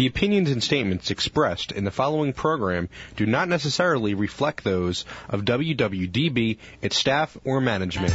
The opinions and statements expressed in the following program do not necessarily reflect those of WWDB, its staff, or management.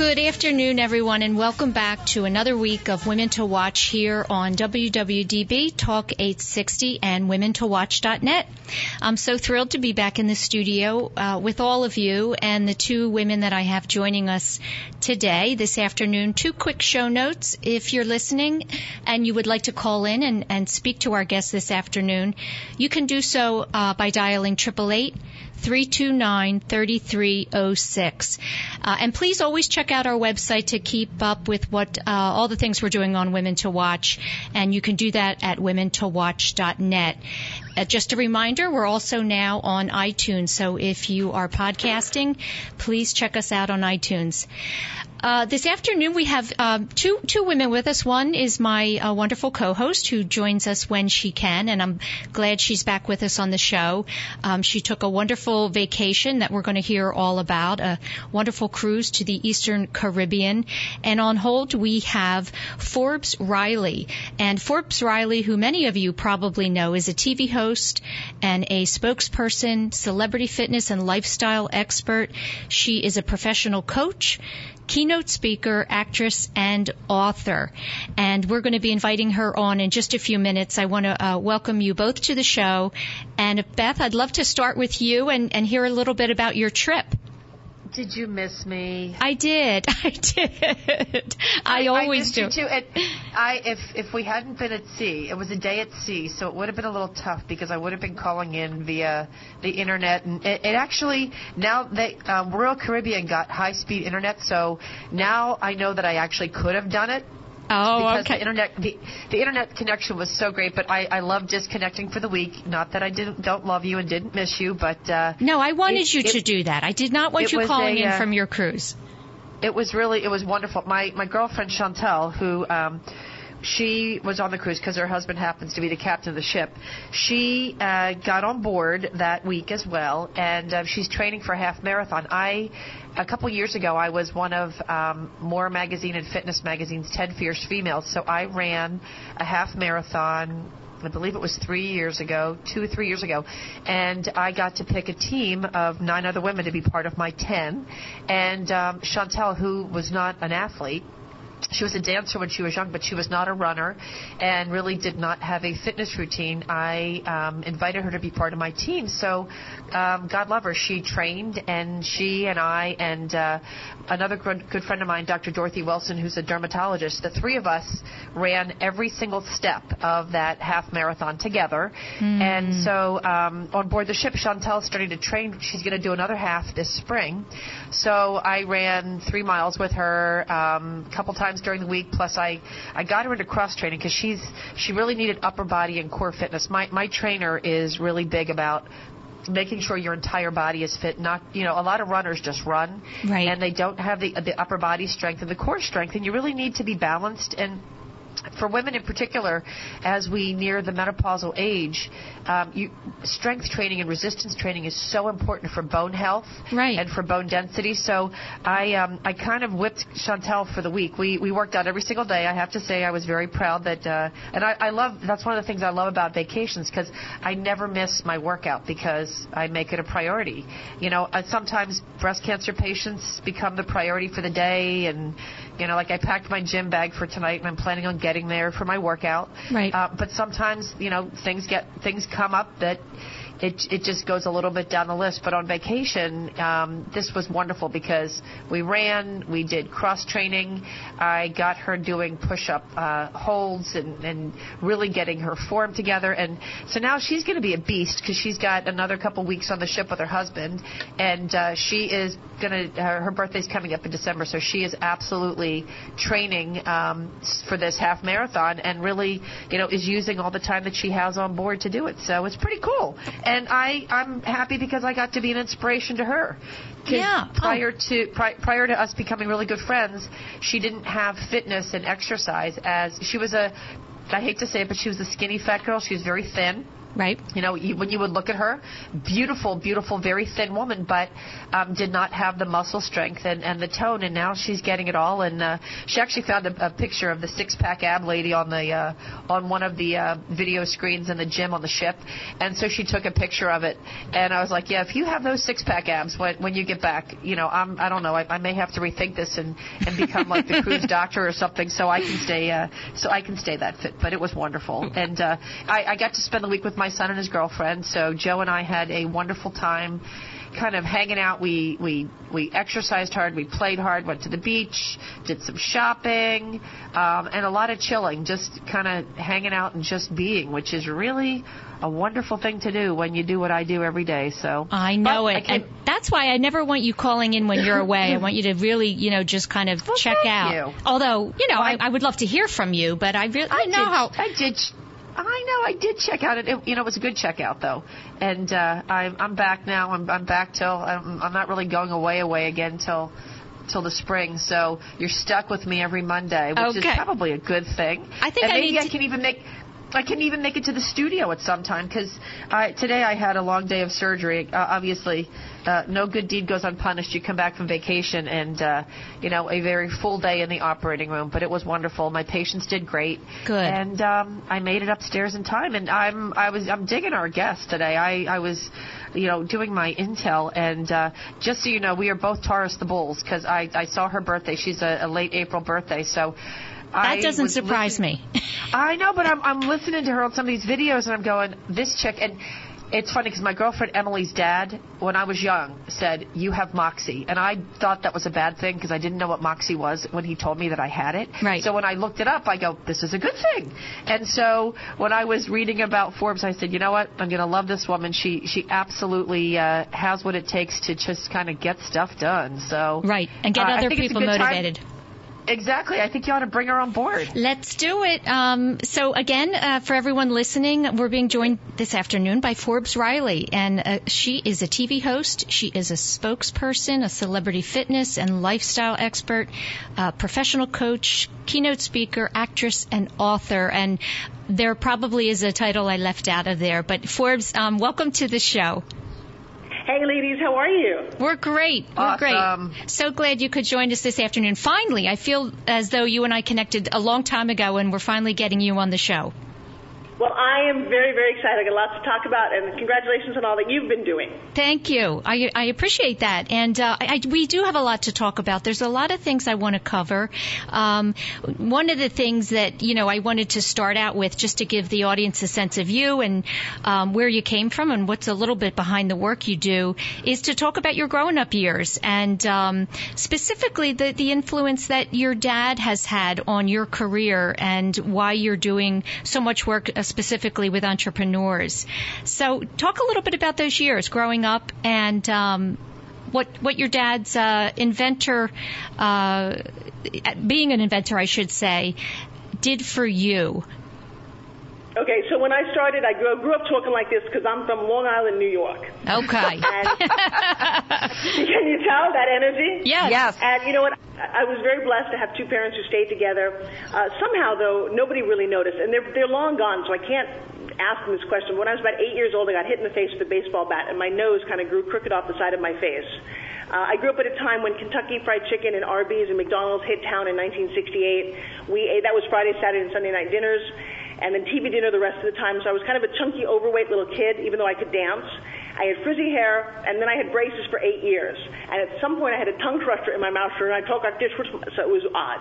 Good afternoon, everyone, and welcome back to another week of Women to Watch here on WWDB Talk 860 and WomenToWatch.net. I'm so thrilled to be back in the studio uh, with all of you and the two women that I have joining us today, this afternoon. Two quick show notes. If you're listening and you would like to call in and, and speak to our guests this afternoon, you can do so uh, by dialing 888 329 3306. Uh, and please always check out our website to keep up with what uh, all the things we're doing on Women to Watch. And you can do that at womentowatch.net. Uh, just a reminder, we're also now on iTunes. So if you are podcasting, please check us out on iTunes. Uh, this afternoon we have um, two two women with us. One is my uh, wonderful co-host who joins us when she can, and I'm glad she's back with us on the show. Um, she took a wonderful vacation that we're going to hear all about, a wonderful cruise to the Eastern Caribbean. And on hold we have Forbes Riley, and Forbes Riley, who many of you probably know, is a TV host and a spokesperson, celebrity fitness and lifestyle expert. She is a professional coach keynote speaker, actress, and author. And we're going to be inviting her on in just a few minutes. I want to uh, welcome you both to the show. And Beth, I'd love to start with you and, and hear a little bit about your trip. Did you miss me? I did. I did. I, I always I do. too. And I, if if we hadn't been at sea, it was a day at sea, so it would have been a little tough because I would have been calling in via the internet. And it, it actually now they um, Royal Caribbean got high speed internet, so now I know that I actually could have done it Oh, because okay. the internet the, the internet connection was so great, but I I love disconnecting for the week. Not that I didn't don't love you and didn't miss you, but uh, no, I wanted it, you it, to do that. I did not want you calling a, in uh, from your cruise. It was really it was wonderful. My my girlfriend Chantel, who um, she was on the cruise because her husband happens to be the captain of the ship. She uh, got on board that week as well, and uh, she's training for a half marathon. I, a couple years ago, I was one of um, More Magazine and Fitness Magazine's 10 Fierce Females. So I ran a half marathon. I believe it was three years ago, two or three years ago, and I got to pick a team of nine other women to be part of my 10. And um, Chantel, who was not an athlete, she was a dancer when she was young, but she was not a runner and really did not have a fitness routine. I um, invited her to be part of my team. So, um, God love her, she trained, and she and I and uh, another good, good friend of mine, Dr. Dorothy Wilson, who's a dermatologist, the three of us ran every single step of that half marathon together. Mm. And so, um, on board the ship, Chantel's starting to train. She's going to do another half this spring. So I ran three miles with her um, a couple times during the week. Plus, I I got her into cross training because she's she really needed upper body and core fitness. My my trainer is really big about making sure your entire body is fit not you know a lot of runners just run Right. and they don't have the the upper body strength and the core strength and you really need to be balanced and for women in particular, as we near the menopausal age, um, you, strength training and resistance training is so important for bone health Right. and for bone density. So I um, I kind of whipped Chantel for the week. We we worked out every single day. I have to say I was very proud that, uh, and I, I love that's one of the things I love about vacations because I never miss my workout because I make it a priority. You know, uh, sometimes breast cancer patients become the priority for the day, and you know, like I packed my gym bag for tonight, and I'm planning on getting there for my workout. Right. Uh, but sometimes, you know, things get things come up that it it just goes a little bit down the list. But on vacation, um, this was wonderful because we ran, we did cross training. I got her doing push-up uh, holds and, and really getting her form together. And so now she's going to be a beast because she's got another couple weeks on the ship with her husband, and uh, she is going to. Her, her birthday's coming up in December, so she is absolutely training um, for this half marathon and really, you know, is using all the time that she has on board to do it. So it's pretty cool. and I I'm happy because I got to be an inspiration to her. Yeah. Oh. Prior to pri- prior to us becoming really good friends, she didn't have fitness and exercise as she was a. I hate to say it, but she was a skinny fat girl. She was very thin. Right. You know, you, when you would look at her, beautiful, beautiful, very thin woman, but um, did not have the muscle strength and, and the tone. And now she's getting it all. And uh, she actually found a, a picture of the six-pack ab lady on the uh, on one of the uh, video screens in the gym on the ship. And so she took a picture of it. And I was like, yeah, if you have those six-pack abs when, when you get back, you know, I'm I don't know, I, I may have to rethink this and and become like the cruise doctor or something, so I can stay uh, so I can stay that fit. But it was wonderful, and uh, I, I got to spend the week with my son and his girlfriend. So Joe and I had a wonderful time, kind of hanging out. We we we exercised hard, we played hard, went to the beach, did some shopping, um, and a lot of chilling. Just kind of hanging out and just being, which is really a wonderful thing to do when you do what I do every day. So I know But it. can- and that's why I never want you calling in when you're away. I want you to really, you know, just kind of Well, check out. you. Although, you know, Well, I, I- I would love to hear from you, but I really I know did, how. I did. I know I did check out. It, it you know it was a good checkout though, and uh, I'm I'm back now. I'm I'm back till I'm, I'm not really going away away again till till the spring. So you're stuck with me every Monday, which Okay. is probably a good thing. I think and I maybe I to- can even make. I can even make it to the studio at some time because today I had a long day of surgery. Uh, obviously, uh, no good deed goes unpunished. You come back from vacation and uh, you know a very full day in the operating room, but it was wonderful. My patients did great. Good. And um, I made it upstairs in time, and I'm I was I'm digging our guest today. I I was, you know, doing my intel, and uh, just so you know, we are both Taurus the Bulls because I I saw her birthday. She's a, a late April birthday, so. That I doesn't surprise listen- me. I know, but I'm I'm listening to her on some of these videos, and I'm going, this chick, and it's funny because my girlfriend Emily's dad, when I was young, said you have moxie, and I thought that was a bad thing because I didn't know what moxie was when he told me that I had it. Right. So when I looked it up, I go, this is a good thing. And so when I was reading about Forbes, I said, you know what, I'm going to love this woman. She she absolutely uh, has what it takes to just kind of get stuff done. So right. And get uh, other think it's a people good time- motivated. Exactly. I think you ought to bring her on board. Let's do it. Um, so again, uh, for everyone listening, we're being joined this afternoon by Forbes Riley, and uh, she is a TV host. She is a spokesperson, a celebrity fitness and lifestyle expert, uh, professional coach, keynote speaker, actress, and author. And there probably is a title I left out of there, but Forbes, um, welcome to the show. Hey, ladies, how are you? We're great. We're great. So glad you could join us this afternoon. Finally, I feel as though you and I connected a long time ago, and we're finally getting you on the show. Well, I am very, very excited. I got lots to talk about, and congratulations on all that you've been doing. Thank you. I, I appreciate that. And uh, I, we do have a lot to talk about. There's a lot of things I want to cover. Um, one of the things that, you know, I wanted to start out with just to give the audience a sense of you and um, where you came from and what's a little bit behind the work you do is to talk about your growing up years and um, specifically the, the influence that your dad has had on your career and why you're doing so much work uh, specifically with entrepreneurs. So talk a little bit about those years growing up and um, what what your dad's uh, inventor, uh, being an inventor, I should say, did for you. Okay, so when I started, I grew, grew up talking like this because I'm from Long Island, New York. Okay. Can you tell that energy? yes. Yes. And you know what? I was very blessed to have two parents who stayed together. Uh, somehow, though, nobody really noticed, and they're they're long gone, so I can't ask them this question. When I was about eight years old, I got hit in the face with a baseball bat, and my nose kind of grew crooked off the side of my face. Uh, I grew up at a time when Kentucky Fried Chicken and Arby's and McDonald's hit town in 1968. We ate that was Friday, Saturday, and Sunday night dinners, and then TV dinner the rest of the time. So I was kind of a chunky, overweight little kid, even though I could dance. I had frizzy hair, and then I had braces for eight years. And at some point, I had a tongue crusher in my mouth, and I talked like this, so it was odd.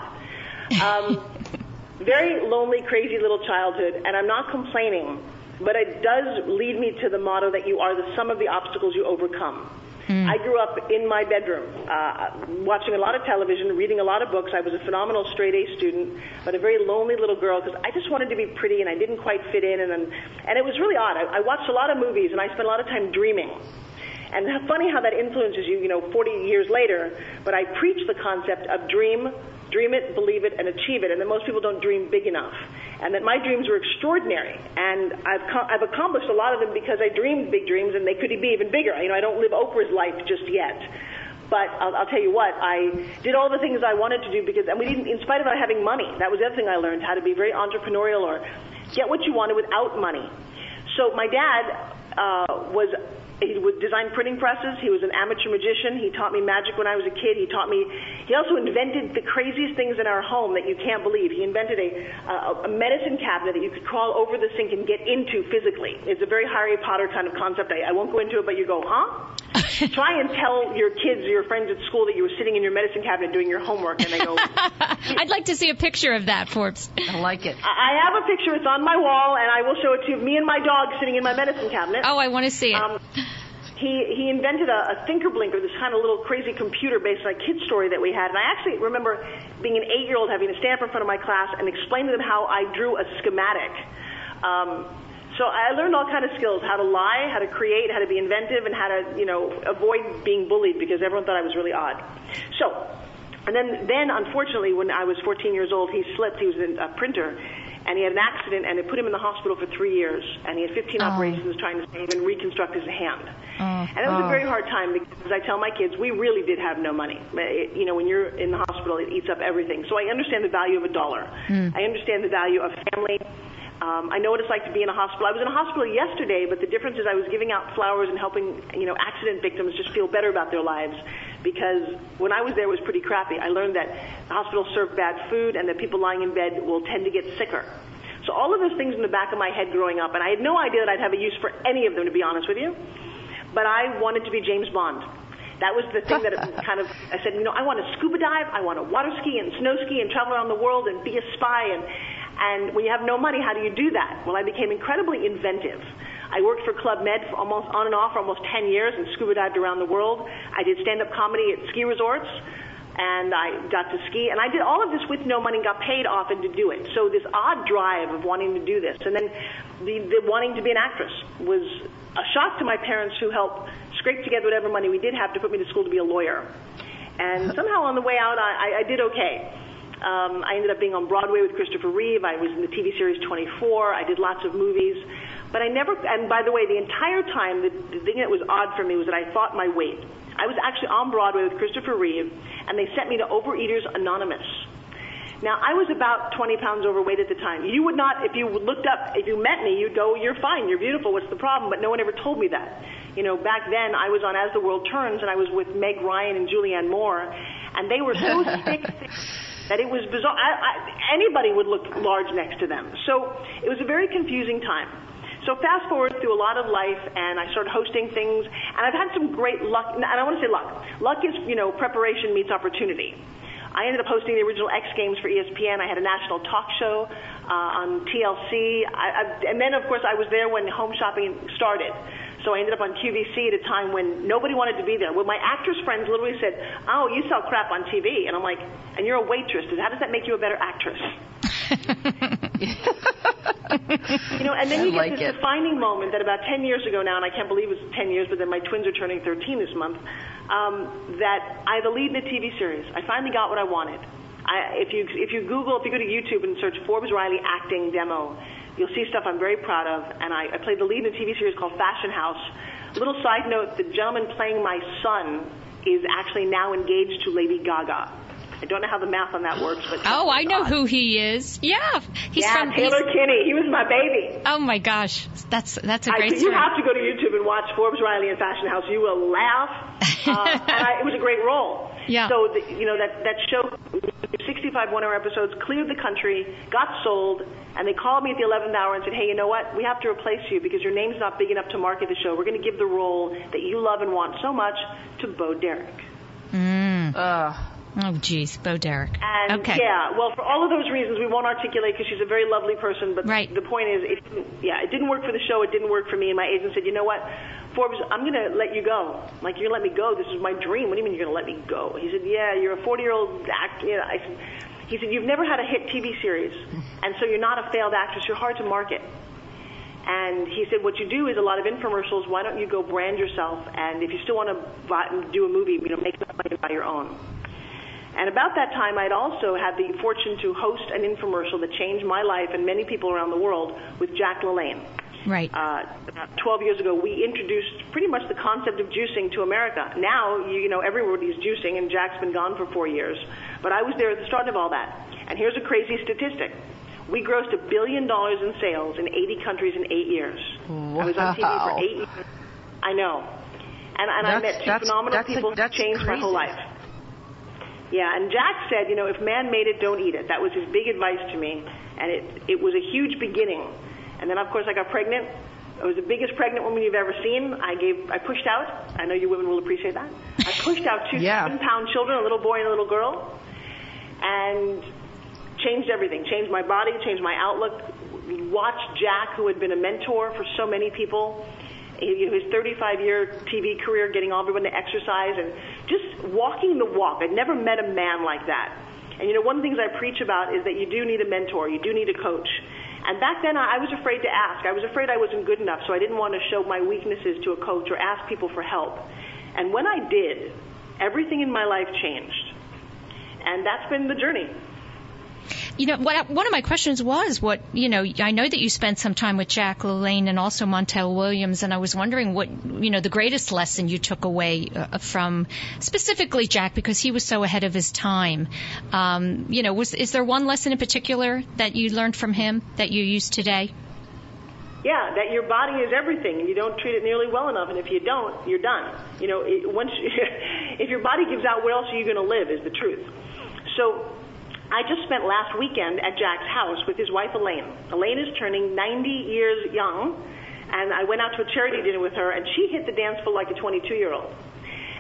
Um, very lonely, crazy little childhood, and I'm not complaining, but it does lead me to the motto that you are the sum of the obstacles you overcome. I grew up in my bedroom, uh, watching a lot of television, reading a lot of books. I was a phenomenal straight A student, but a very lonely little girl because I just wanted to be pretty and I didn't quite fit in. And, and, and it was really odd. I, I watched a lot of movies and I spent a lot of time dreaming. And funny how that influences you, you know, 40 years later. But I preach the concept of dream, dream it, believe it, and achieve it. And then most people don't dream big enough. and that my dreams were extraordinary. And I've co- I've accomplished a lot of them because I dreamed big dreams, and they could be even bigger. You know, I don't live Oprah's life just yet. But I'll, I'll tell you what, I did all the things I wanted to do because, and we didn't, in spite of not having money, that was the other thing I learned, how to be very entrepreneurial or get what you wanted without money. So my dad uh, was he would design printing presses. He was an amateur magician. He taught me magic when I was a kid. He taught me. He also invented the craziest things in our home that you can't believe. He invented a, a, a medicine cabinet that you could crawl over the sink and get into physically. It's a very Harry Potter kind of concept. I, I won't go into it, but you go, huh? Try and tell your kids or your friends at school that you were sitting in your medicine cabinet doing your homework, and they go. I'd like to see a picture of that, Forbes. I like it. I have a picture. It's on my wall, and I will show it to you. Me and my dog sitting in my medicine cabinet. Oh, I want to see it. Um, he he invented a, a thinker blinker, this kind of little crazy computer based on a kid story that we had. And I actually remember being an eight year old having to stand up in front of my class and explain to them how I drew a schematic. Um, so I learned all kind of skills: how to lie, how to create, how to be inventive, and how to you know avoid being bullied because everyone thought I was really odd. So. And then, then unfortunately, when I was 14 years old, he slipped. He was a printer, and he had an accident, and it put him in the hospital for three years. And he had 15 Oh. operations trying to save and reconstruct his hand. Oh. And it was a oh. very hard time because I tell my kids, we really did have no money. It, you know, when you're in the hospital, it eats up everything. So I understand the value of a dollar. Hmm. I understand the value of family. Um, I know what it's like to be in a hospital. I was in a hospital yesterday, but the difference is I was giving out flowers and helping, you know, accident victims just feel better about their lives. Because when I was there, it was pretty crappy. I learned that hospitals serve bad food and that people lying in bed will tend to get sicker. So all of those things in the back of my head growing up, and I had no idea that I'd have a use for any of them, to be honest with you. But I wanted to be James Bond. That was the thing that kind of, I said, you know, I want to scuba dive, I want to water ski and snow ski and travel around the world and be a spy. And, and when you have no money, how do you do that? Well, I became incredibly inventive. I worked for Club Med for almost on and off for almost 10 years and scuba dived around the world. I did stand-up comedy at ski resorts and I got to ski. And I did all of this with no money and got paid often to do it. So this odd drive of wanting to do this. And then the, the wanting to be an actress was a shock to my parents who helped scrape together whatever money we did have to put me to school to be a lawyer. And somehow on the way out, I, I did okay. Um, I ended up being on Broadway with Christopher Reeve. I was in the TV series 24. I did lots of movies. But I never, and by the way, the entire time, the, the thing that was odd for me was that I thought my weight. I was actually on Broadway with Christopher Reeve, and they sent me to Overeaters Anonymous. Now, I was about 20 pounds overweight at the time. You would not, if you looked up, if you met me, you'd go, you're fine, you're beautiful, what's the problem? But no one ever told me that. You know, back then I was on As the World Turns, and I was with Meg Ryan and Julianne Moore, and they were so thick that it was bizarre. I, I, anybody would look large next to them. So it was a very confusing time. So fast forward through a lot of life, and I started hosting things, and I've had some great luck. And I want to say luck. Luck is, you know, preparation meets opportunity. I ended up hosting the original X Games for ESPN. I had a national talk show uh, on TLC, I, I, and then of course I was there when home shopping started. So I ended up on QVC at a time when nobody wanted to be there. Well, my actress friends literally said, "Oh, you sell crap on TV," and I'm like, "And you're a waitress. How does that make you a better actress?" You know, and then you get like this it. defining moment that about 10 years ago now, and I can't believe it's 10 years, but then my twins are turning 13 this month, um, that I a lead in a TV series. I finally got what I wanted. I, if you if you Google, if you go to YouTube and search Forbes Riley acting demo, you'll see stuff I'm very proud of. And I, I played the lead in a TV series called Fashion House. Little side note: the gentleman playing my son is actually now engaged to Lady Gaga. I don't know how the math on that works, but Oh, I know who he is. Yeah, he's yeah, from. he's- Taylor Kinney. He was my baby. oh my gosh, that's that's a great you story. You have to go to YouTube and watch Forbes Riley and Fashion House. You will laugh. Uh, and I, it was a great role. Yeah. So the, you know that that show, 65 one-hour episodes, cleared the country, got sold, and they called me at the 11th hour and said, "Hey, you know what? We have to replace you because your name's not big enough to market the show. We're going to give the role that you love and want so much to Bo Derek." Mm. Ugh. Oh, geez, Bo Derek. And okay. yeah, well, for all of those reasons, we won't articulate because she's a very lovely person. But Right. the point is, it, yeah, it didn't work for the show. It didn't work for me. And my agent said, you know what, Forbes, I'm going to let you go. I'm like, you're going to let me go? This is my dream. What do you mean you're going to let me go? He said, yeah, you're a 40 year old actor. You know, I said, he said, you've never had a hit TV series, and so you're not a failed actress. You're hard to market. And he said, what you do is a lot of infomercials. Why don't you go brand yourself? And if you still want to buy, do a movie, you know, make money by your own. And about that time, I'd also had the fortune to host an infomercial that changed my life and many people around the world with Jack LaLanne. Right. Uh, about 12 years ago, we introduced pretty much the concept of juicing to America. Now, you, know, everybody's juicing, and Jack's been gone for four years. But I was there at the start of all that. And here's a crazy statistic. We grossed a billion dollars in sales in 80 countries in eight years. Wow. I was on TV for eight years. I know. And, and I met two phenomenal people who changed crazy. my whole life. Yeah, and Jack said, you know, if man made it, don't eat it. That was his big advice to me. And it, it was a huge beginning. And then, of course, I got pregnant. I was the biggest pregnant woman you've ever seen. I gave, I pushed out. I know you women will appreciate that. I pushed out two Yeah. seven-pound children, a little boy and a little girl, and changed everything. Changed my body, changed my outlook. Watched Jack, who had been a mentor for so many people. His 35-year TV career, getting all everyone to exercise and walking the walk. I'd never met a man like that. And you know, one of the things I preach about is that you do need a mentor, you do need a coach. And back then, I I was afraid to ask. I was afraid I wasn't good enough, so I didn't want to show my weaknesses to a coach or ask people for help. And when I did, everything in my life changed. And that's been the journey. You know, what, one of my questions was what, you know, I know that you spent some time with Jack LaLanne and also Montel Williams, and I was wondering what, you know, the greatest lesson you took away uh, from specifically Jack because he was so ahead of his time. Um, you know, was, is there one lesson in particular that you learned from him that you use today? Yeah, that your body is everything, and you don't treat it nearly well enough. And if you don't, you're done. You know, it, once if your body gives out, where else are you going to live? Is the truth. So, I just spent last weekend at Jack's house with his wife Elaine. Elaine is turning 90 years young, and I went out to a charity dinner with her, and she hit the dance floor like a 22 year old.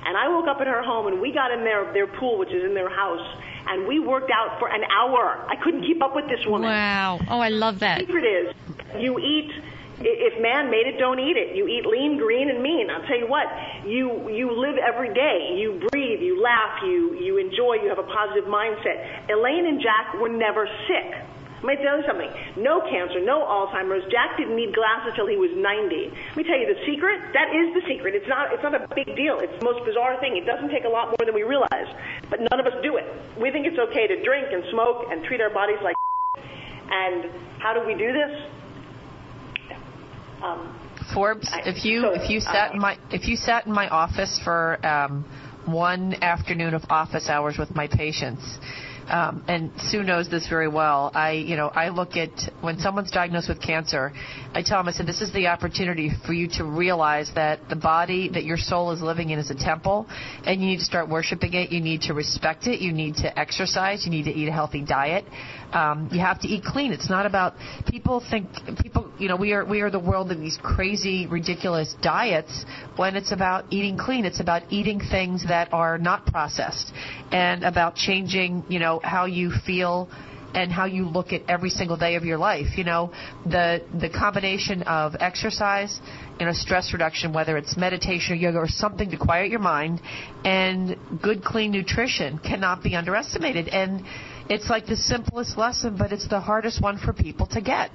And I woke up at her home, and we got in their their pool, which is in their house, and we worked out for an hour. I couldn't keep up with this woman. Wow. Oh, I love that. The secret is you eat. If man made it, don't eat it. You eat lean, green, and mean. I'll tell you what. You you live every day. You breathe. You laugh. You you enjoy. You have a positive mindset. Elaine and Jack were never sick. Let me tell you something. No cancer, no Alzheimer's. Jack didn't need glasses till he was 90. Let me tell you the secret. That is the secret. It's not. It's not a big deal. It's the most bizarre thing. It doesn't take a lot more than we realize, but none of us do it. We think it's okay to drink and smoke and treat our bodies like. And how do we do this? Um, Forbes, I- if you so, if you sat uh, in my if you sat in my office for um, one afternoon of office hours with my patients, um, and Sue knows this very well. I you know I look at when someone's diagnosed with cancer, I tell them I said this is the opportunity for you to realize that the body that your soul is living in is a temple, and you need to start worshiping it. You need to respect it. You need to exercise. You need to eat a healthy diet. Um, you have to eat clean. It's not about people think people you know we are we are the world of these crazy ridiculous diets when it's about eating clean. It's about eating things that are not processed and about changing you know how you feel and how you look at every single day of your life. You know, the the combination of exercise, you know, stress reduction, whether it's meditation or yoga or something to quiet your mind, and good clean nutrition cannot be underestimated. And it's like the simplest lesson, but it's the hardest one for people to get.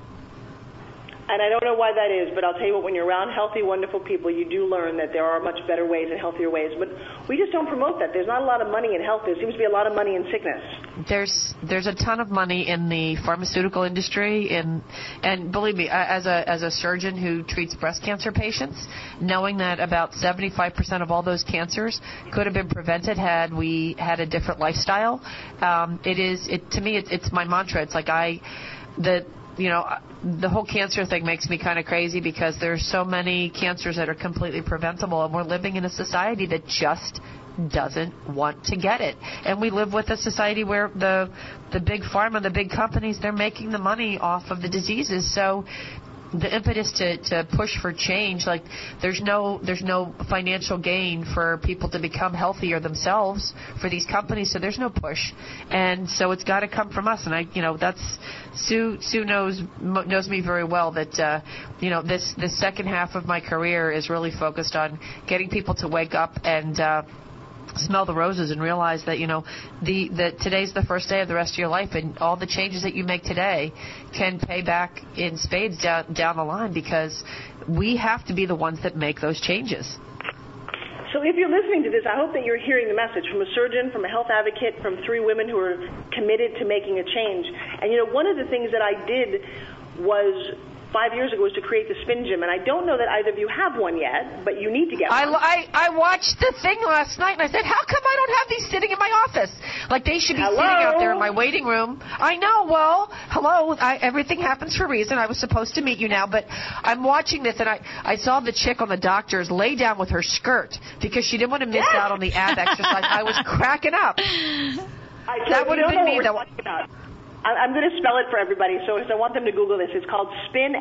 And I don't know why that is, but I'll tell you what, when you're around healthy, wonderful people, you do learn that there are much better ways and healthier ways. But we just don't promote that. There's not a lot of money in health. There seems to be a lot of money in sickness. there's there's a ton of money in the pharmaceutical industry and and believe me as a as a surgeon who treats breast cancer patients knowing that about 75% of all those cancers could have been prevented had we had a different lifestyle um, it is it to me it, it's my mantra it's like I the you know uh, the whole cancer thing makes me kind of crazy because there's so many cancers that are completely preventable and we're living in a society that just doesn't want to get it. And we live with a society where the the big pharma, the big companies, they're making the money off of the diseases. So the impetus to, to push for change, like there's no there's no financial gain for people to become healthier themselves for these companies, so there's no push, and so it's got to come from us. And I, you know, that's Sue Sue knows knows me very well that uh, you know this this second half of my career is really focused on getting people to wake up and. Uh, smell the roses and realize that you know the, the today's the first day of the rest of your life and all the changes that you make today can pay back in spades down down the line because we have to be the ones that make those changes. So if you're listening to this, I hope that you're hearing the message from a surgeon, from a health advocate, from three women who are committed to making a change. And you know, one of the things that I did was five years ago was to create the spin gym, and I don't know that either of you have one yet, but you need to get I, one. I, I watched the thing last night and I said, how come I don't have these sitting in my office? Like they should be Hello? sitting out there in my waiting room. I know, well, hello, I, everything happens for a reason. I was supposed to meet you now, but I'm watching this and I, I saw the chick on the doctors lay down with her skirt because she didn't want to miss out on the ab exercise. I was cracking up. I, that would have been me, that I'm going to spell it for everybody, so I want them to Google this. It's called Spin,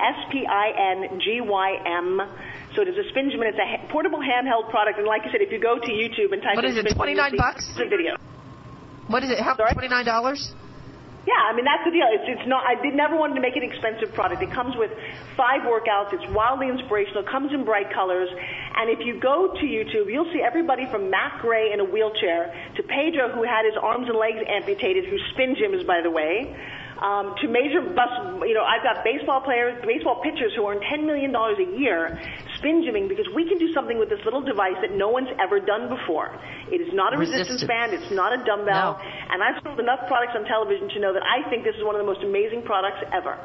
S-P-I-N-G-Y-M. So it is a spin gym, and it's a ha- portable handheld product. And like I said, if you go to YouTube and type What in is it, spin 29 you'll see bucks? The video. What is it? How, Sorry? $29? Yeah, I mean that's the deal. It's it's not. I did never wanted to make an expensive product. It comes with five workouts. It's wildly inspirational. It comes in bright colors. And if you go to YouTube, you'll see everybody from Matt Gray in a wheelchair to Pedro who had his arms and legs amputated, who spin gyms by the way. Um, to major bus, you know, I've got baseball players, baseball pitchers who earn $10 million a year spin gymming because we can do something with this little device that no one's ever done before. It is not a resistance, Resistance. band, it's not a dumbbell, No. and I've sold enough products on television to know that I think this is one of the most amazing products ever.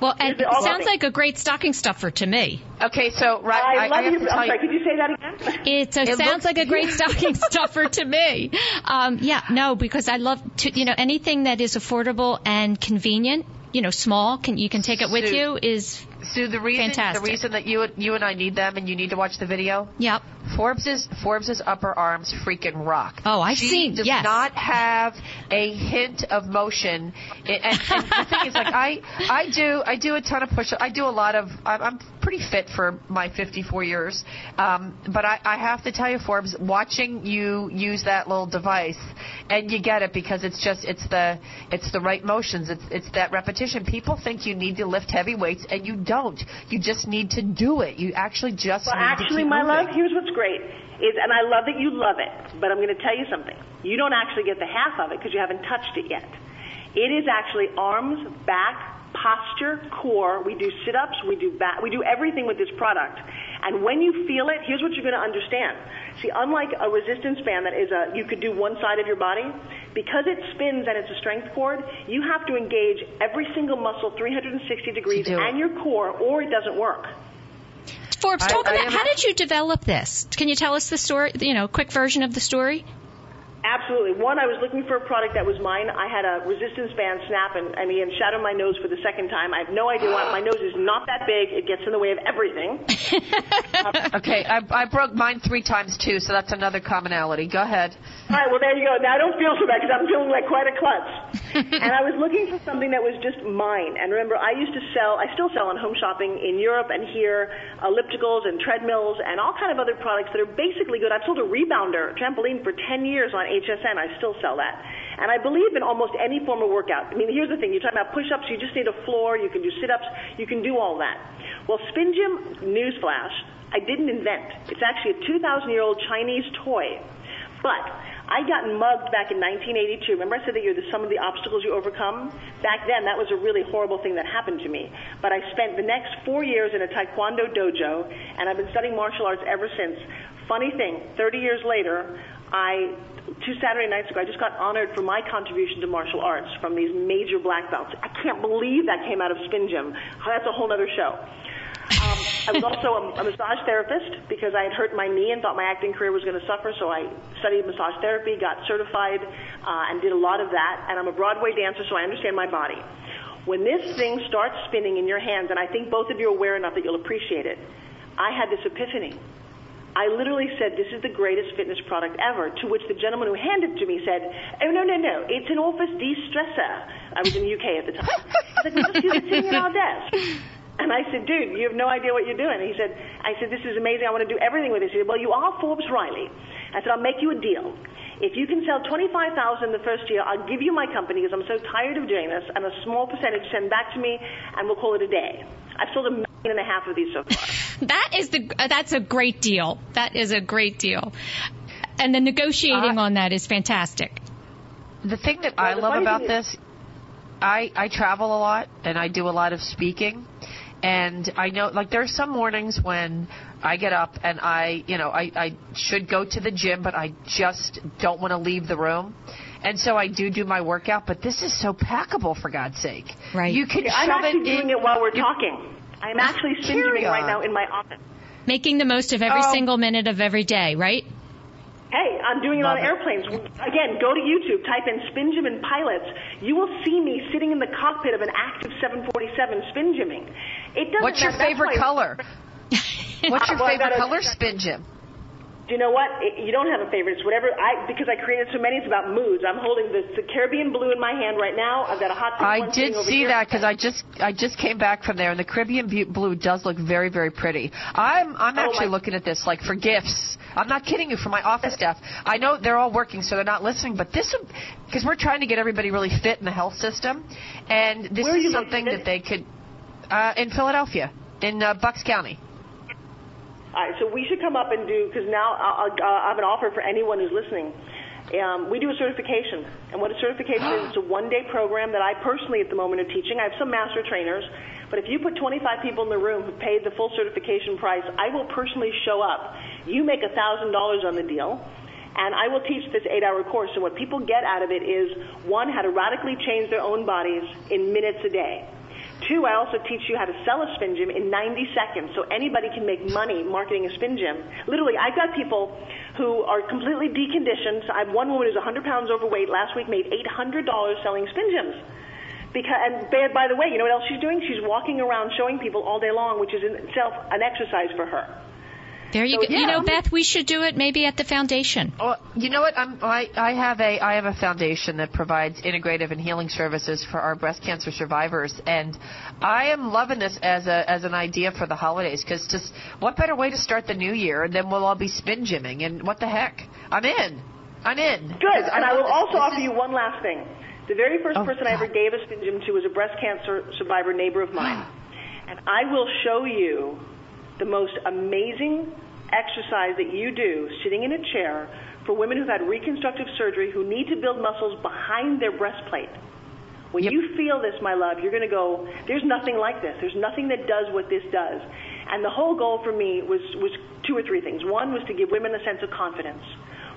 Well, and it sounds about like a great stocking stuffer to me. Okay, so right, I, I, love I have you. to I'm sorry, you. could you say that again? It, uh, It sounds looks- like a great stocking stuffer to me. Um, yeah, no, because I love to, you know, anything that is affordable and convenient, you know, small, can you can take it with Sue. you is, Sue, the reason Fantastic. the reason that you you and I need them and you need to watch the video. yep. Forbes's Forbes's upper arms freaking rock. Oh, I've she seen- does yes. not have a hint of motion. And, and, and the thing is, like I I do I do a ton of push. I do a lot of. I'm, I'm pretty fit for my 54 years. Um, but I, I have to tell you, Forbes, watching you use that little device, and you get it because it's just it's the it's the right motions. It's it's that repetition. People think you need to lift heavy weights, and you don't. You just need to do it. You actually just Well, need to actually, keep my moving. love, here's what's great. Is, and I love that you love it, but I'm going to tell you something. You don't actually get the half of it because you haven't touched it yet. It is actually arms, back, posture, core. We do sit-ups, we do back, we do everything with this product. And when you feel it, here's what you're going to understand. See, unlike a resistance band that is a, you could do one side of your body, because it spins and it's a strength cord, you have to engage every single muscle 360 degrees and your core, or it doesn't work. Forbes, I- talk about how did you develop this? Can you tell us the story? You know, quick version of the story. Absolutely. One, I was looking for a product that was mine. I had a resistance band snap and, I again, shadow my nose for the second time. I have no idea why. My nose is not that big. It gets in the way of everything. Um, okay, I, I broke mine three times too, so that's another commonality. Go ahead. All right, well, there you go. Now, I don't feel so bad because I'm feeling like quite a klutz. and I was looking for something that was just mine. And remember, I used to sell, I still sell on home shopping in Europe and here, ellipticals and treadmills and all kind of other products that are basically good. I've sold a rebounder trampoline for 10 years on HSN. I still sell that. And I believe in almost any form of workout. I mean, here's the thing. You're talking about push-ups. You just need a floor. You can do sit-ups. You can do all that. Well, Spin Gym, newsflash, I didn't invent. It's actually a 2,000-year-old Chinese toy. But I got mugged back in 1982. Remember I said that you're the sum of the obstacles you overcome? Back then, that was a really horrible thing that happened to me. But I spent the next four years in a taekwondo dojo, and I've been studying martial arts ever since. Funny thing, 30 years later, I two Saturday nights ago, I just got honored for my contribution to martial arts from these major black belts. I can't believe that came out of Spin Gym. That's a whole other show. Um, I was also a, a massage therapist because I had hurt my knee and thought my acting career was going to suffer. So I studied massage therapy, got certified, uh, and did a lot of that. And I'm a Broadway dancer, so I understand my body. When this thing starts spinning in your hands, and I think both of you are aware enough that you'll appreciate it, I had this epiphany. I literally said, this is the greatest fitness product ever, to which the gentleman who handed it to me said, oh, no, no, no, it's an office de-stressor. I was in the UK at the time. He's like, just use sitting at our desk. And I said, dude, you have no idea what you're doing. He said, I said, this is amazing. I want to do everything with this. He said, well, you are Forbes Riley. I said, I'll make you a deal. If you can sell 25,000 the first year, I'll give you my company because I'm so tired of doing this, and a small percentage send back to me, and we'll call it a day. I've sold a million and a half of these so far. That is the uh, that's a great deal. That is a great deal. And the negotiating Uh, on that is fantastic. The thing that Well, I love about is- this, I I travel a lot and I do a lot of speaking, And I know, like, there are some mornings when I get up and I, you know, I, I should go to the gym, but I just don't want to leave the room. And so I do do my workout, but this is so packable, for God's sake. Right. You can Yeah, I'm shove actually it doing in. it while we're you- talking. I'm actually spin Carry gymming right now in my office. Making the most of every Oh. single minute of every day, right? Hey, I'm doing it Love on it. airplanes. Again, go to YouTube, type in spin gym and pilots. You will see me sitting in the cockpit of an active 747 spin gymming. It doesn't What's your matter- favorite color? What's your Well, favorite color, Spin Gym? Do you know what? You don't have a favorite. It's whatever. I because I created so many. It's about moods. I'm holding the, the Caribbean blue in my hand right now. I've got a hot. I did see here. that because I just I just came back from there, and the Caribbean blue does look very very pretty. I'm I'm Oh, actually looking at this like for gifts. I'm not kidding you for my office staff. I know they're all working, so they're not listening, but this because we're trying to get everybody really fit in the health system, and this Where is something that they could uh, in Philadelphia, in uh, Bucks County. All right, so we should come up and do because now I'll, I'll, I have an offer for anyone who's listening. Um, we do a certification, and what a certification is, it's a one-day program that I personally, at the moment, are teaching. I have some master trainers, but if you put 25 people in the room who paid the full certification price, I will personally show up. You make a thousand dollars on the deal. And I will teach this eight hour course. And what people get out of it is one, how to radically change their own bodies in minutes a day. Two, I also teach you how to sell a spin gym in 90 seconds so anybody can make money marketing a spin gym. Literally, I've got people who are completely deconditioned. So I have one woman who's 100 pounds overweight last week made $800 selling spin gyms. Because, and by- by the way, you know what else she's doing? She's walking around showing people all day long, which is in itself an exercise for her. There you So, go. You yeah. know, Beth, we should do it maybe at the foundation. Well, you know what? I'm, I, I have a I have a foundation that provides integrative and healing services for our breast cancer survivors, and I am loving this as a as an idea for the holidays. Because just what better way to start the new year than we'll all be spin gymming? And what the heck? I'm in. I'm in. Good. And I will also this. offer This you one last thing. The very first Oh, person I ever gave a spin gym to was a breast cancer survivor neighbor of mine. and I will show you the most amazing exercise that you do sitting in a chair for women who've had reconstructive surgery who need to build muscles behind their breastplate. When Yep. you feel this, my love, you're going to go, there's nothing like this. There's nothing that does what this does. And the whole goal for me was, was two or three things. One was to give women a sense of confidence.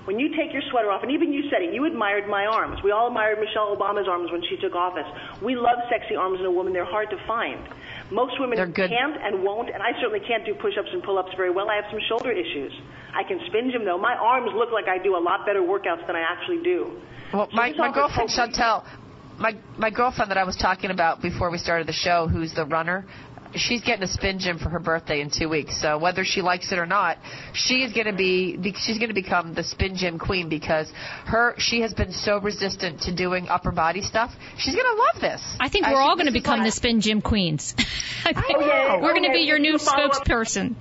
When you take your sweater off, and even you said it, you admired my arms. We all admired Michelle Obama's arms when she took office. We love sexy arms in a woman. They're hard to find. Most women can't and won't, and I certainly can't do push-ups and pull-ups very well. I have some shoulder issues. I can spin gym though. My arms look like I do a lot better workouts than I actually do. Well, So my, my girlfriend. Chantel, my my girlfriend that I was talking about before we started the show, who's the runner, she's getting a spin gym for her birthday in two weeks. So whether she likes it or not, she is going to be be- she's going to become the spin gym queen because her she has been so resistant to doing upper body stuff. She's going to love this. I think we're all going to become like- the spin gym queens. I think yeah, we're going to okay, be your new follow spokesperson.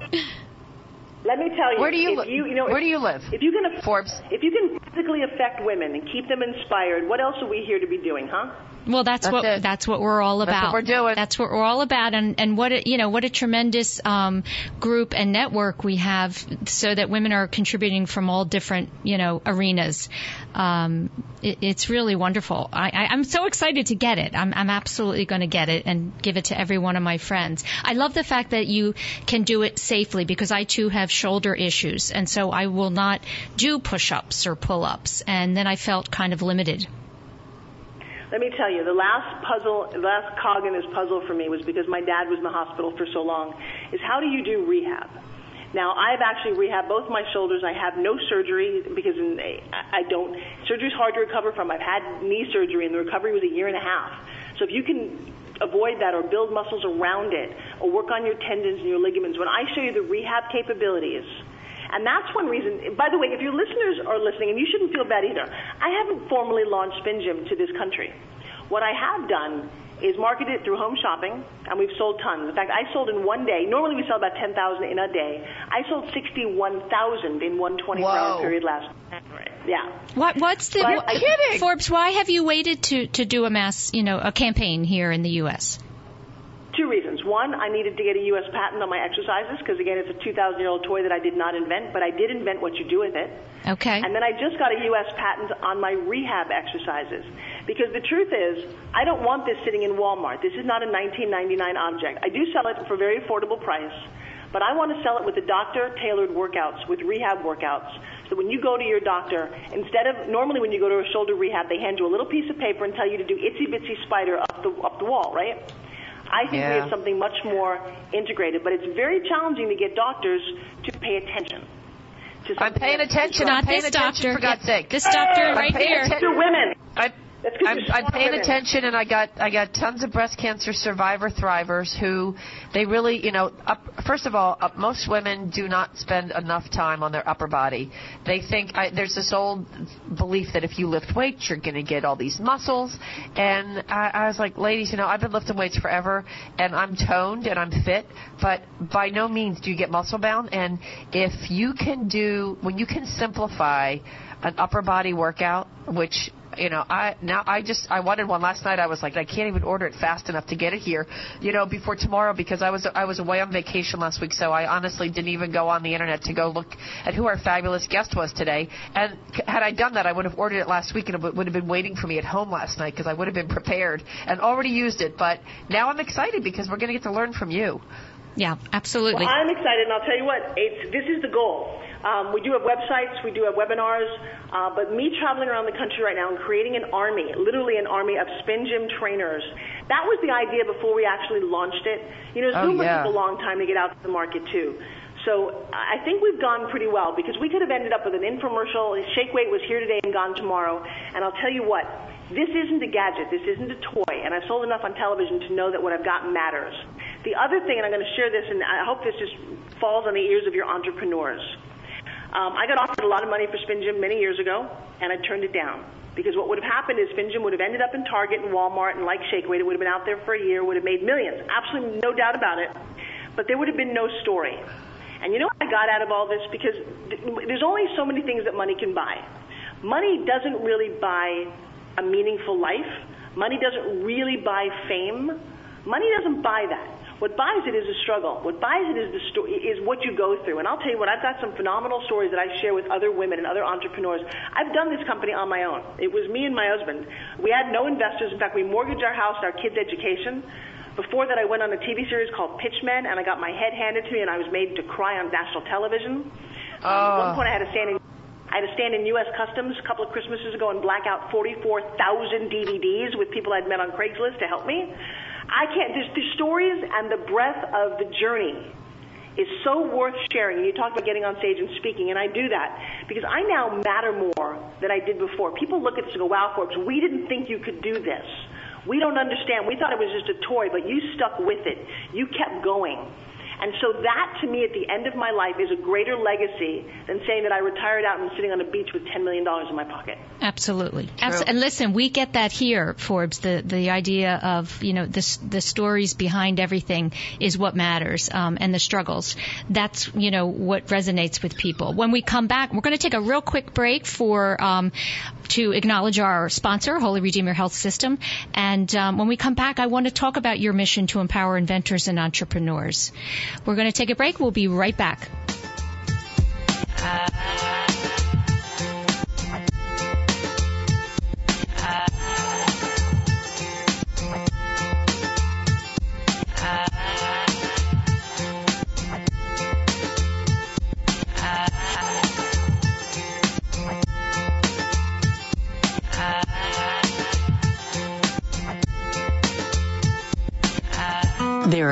Let me tell you. Where do you if li- you, you know, Where if- do you live? If you can, Forbes. if you can physically affect women and keep them inspired, what else are we here to be doing, huh? Well, that's, That's what it. that's what we're all about. That's what we're doing. That's what we're all about, and and what a, you know what a tremendous um, group and network we have, so that women are contributing from all different you know arenas. Um, it, it's really wonderful. I, I, I'm so excited to get it. I'm, I'm absolutely going to get it and give it to every one of my friends. I love the fact that you can do it safely because I too have shoulder issues, and so I will not do push-ups or pull-ups, and then I felt kind of limited. Let me tell you, the last puzzle, the last cog in this puzzle for me was because my dad was in the hospital for so long, is how do you do rehab? Now, I've actually rehabbed both my shoulders. I have no surgery because in, I I don't, surgery's hard to recover from. I've had knee surgery and the recovery was a year and a half. So if you can avoid that or build muscles around it or work on your tendons and your ligaments, when I show you the rehab capabilities, and that's one reason, by the way, if your listeners are listening, and you shouldn't feel bad either, I haven't formally launched Spin Gym to this country. What I have done is market it through home shopping, and we've sold tons. In fact, I sold in one day, normally we sell about 10,000 in a day. I sold 61,000 in one 24-hour Whoa. period last Yeah. What what's the But I- kidding. Forbes? Why have you waited to to do a mass, you know, a campaign here in the U.S.? Two reasons. One, I needed to get a U.S. patent on my exercises because, again, it's a 2,000-year-old toy that I did not invent, but I did invent what you do with it. Okay. And then I just got a U.S. patent on my rehab exercises Because the truth is, I don't want this sitting in Walmart. This is not a 19.99 object. I do sell it for a very affordable price, but I want to sell it with the doctor-tailored workouts, with rehab workouts. So when you go to your doctor, instead of normally when you go to a shoulder rehab, they hand you a little piece of paper and tell you to do itsy bitsy spider up the up the wall, right? I think Yeah. we have something much more integrated, but it's very challenging to get doctors to pay attention. To I'm paying attention. Not I'm paying this attention doctor. for God's sake. This doctor I'm right paying here. atten- To women. I, That's 'cause I'm, I'm paying attention, and I got I got tons of breast cancer survivor thrivers who they really you know up, first of all up, most women do not spend enough time on their upper body. They think I, there's this old belief that if you lift weights you're going to get all these muscles, and I, I was like, ladies, you know I've been lifting weights forever, and I'm toned and I'm fit, but by no means do you get muscle bound. And if you can do when you can simplify an upper body workout, which you know, I now I just I wanted one last night. I was like, I can't even order it fast enough to get it here, you know, before tomorrow because I was I was away on vacation last week, so I honestly didn't even go on the internet to go look at who our fabulous guest was today. And had I done that, I would have ordered it last week, and it would- would have been waiting for me at home last night because I would have been prepared and already used it. But now I'm excited because we're going to get to learn from you. Yeah, absolutely. Well, I'm excited, and I'll tell you what, it's, this is the goal. Um, we do have websites, we do have webinars, uh, but me traveling around the country right now and creating an army, literally an army of spin gym trainers, that was the idea before we actually launched it. You know, Oh, yeah. took a long time to get out to the market too. So I think we've gone pretty well because we could have ended up with an infomercial. Shake Weight was here today and gone tomorrow. And I'll tell you what, this isn't a gadget. This isn't a toy. And I've sold enough on television to know that what I've got matters. The other thing, and I'm going to share this, and I hope this just falls on the ears of your entrepreneurs. Um, I got offered a lot of money for Spin many years ago, and I turned it down. Because what would have happened is Spin would have ended up in Target and Walmart and like Shake Weight. It would have been out there for a year, would have made millions. Absolutely no doubt about it. But there would have been no story. And you know what I got out of all this? Because th- there's only so many things that money can buy. Money doesn't really buy a meaningful life. Money doesn't really buy fame. Money doesn't buy that. What buys it is a struggle. What buys it is the sto- is what you go through. And I'll tell you what, I've got some phenomenal stories that I share with other women and other entrepreneurs. I've done this company on my own. It was me and my husband. We had no investors. In fact, we mortgaged our house, and our kids' education. Before that, I went on a TV series called Pitchmen, and I got my head handed to me, and I was made to cry on national television. Um, at one point, I had to stand in I had to stand in U.S. Customs a couple of Christmases ago and black out 44,000 DVDs with people I'd met on Craigslist to help me. I can't, there's the stories and the breadth of the journey is so worth sharing. And you talk about getting on stage and speaking, and I do that because I now matter more than I did before. People look at this and go, wow, Forbes, we didn't think you could do this. We don't understand. We thought it was just a toy, but you stuck with it. You kept going. And so that to me at the end of my life is a greater legacy than saying that I retired out and sitting on a beach with $10 million in my pocket. Absolutely. Abs- and listen, we get that here, Forbes. The the idea of you know the the stories behind everything is what matters, um, and the struggles. That's you know what resonates with people. When we come back, we're going to take a real quick break for um, to acknowledge our sponsor, Holy Redeemer Health System. And um, when we come back, I want to talk about your mission to empower inventors and entrepreneurs. We're going to take a break. We'll be right back. There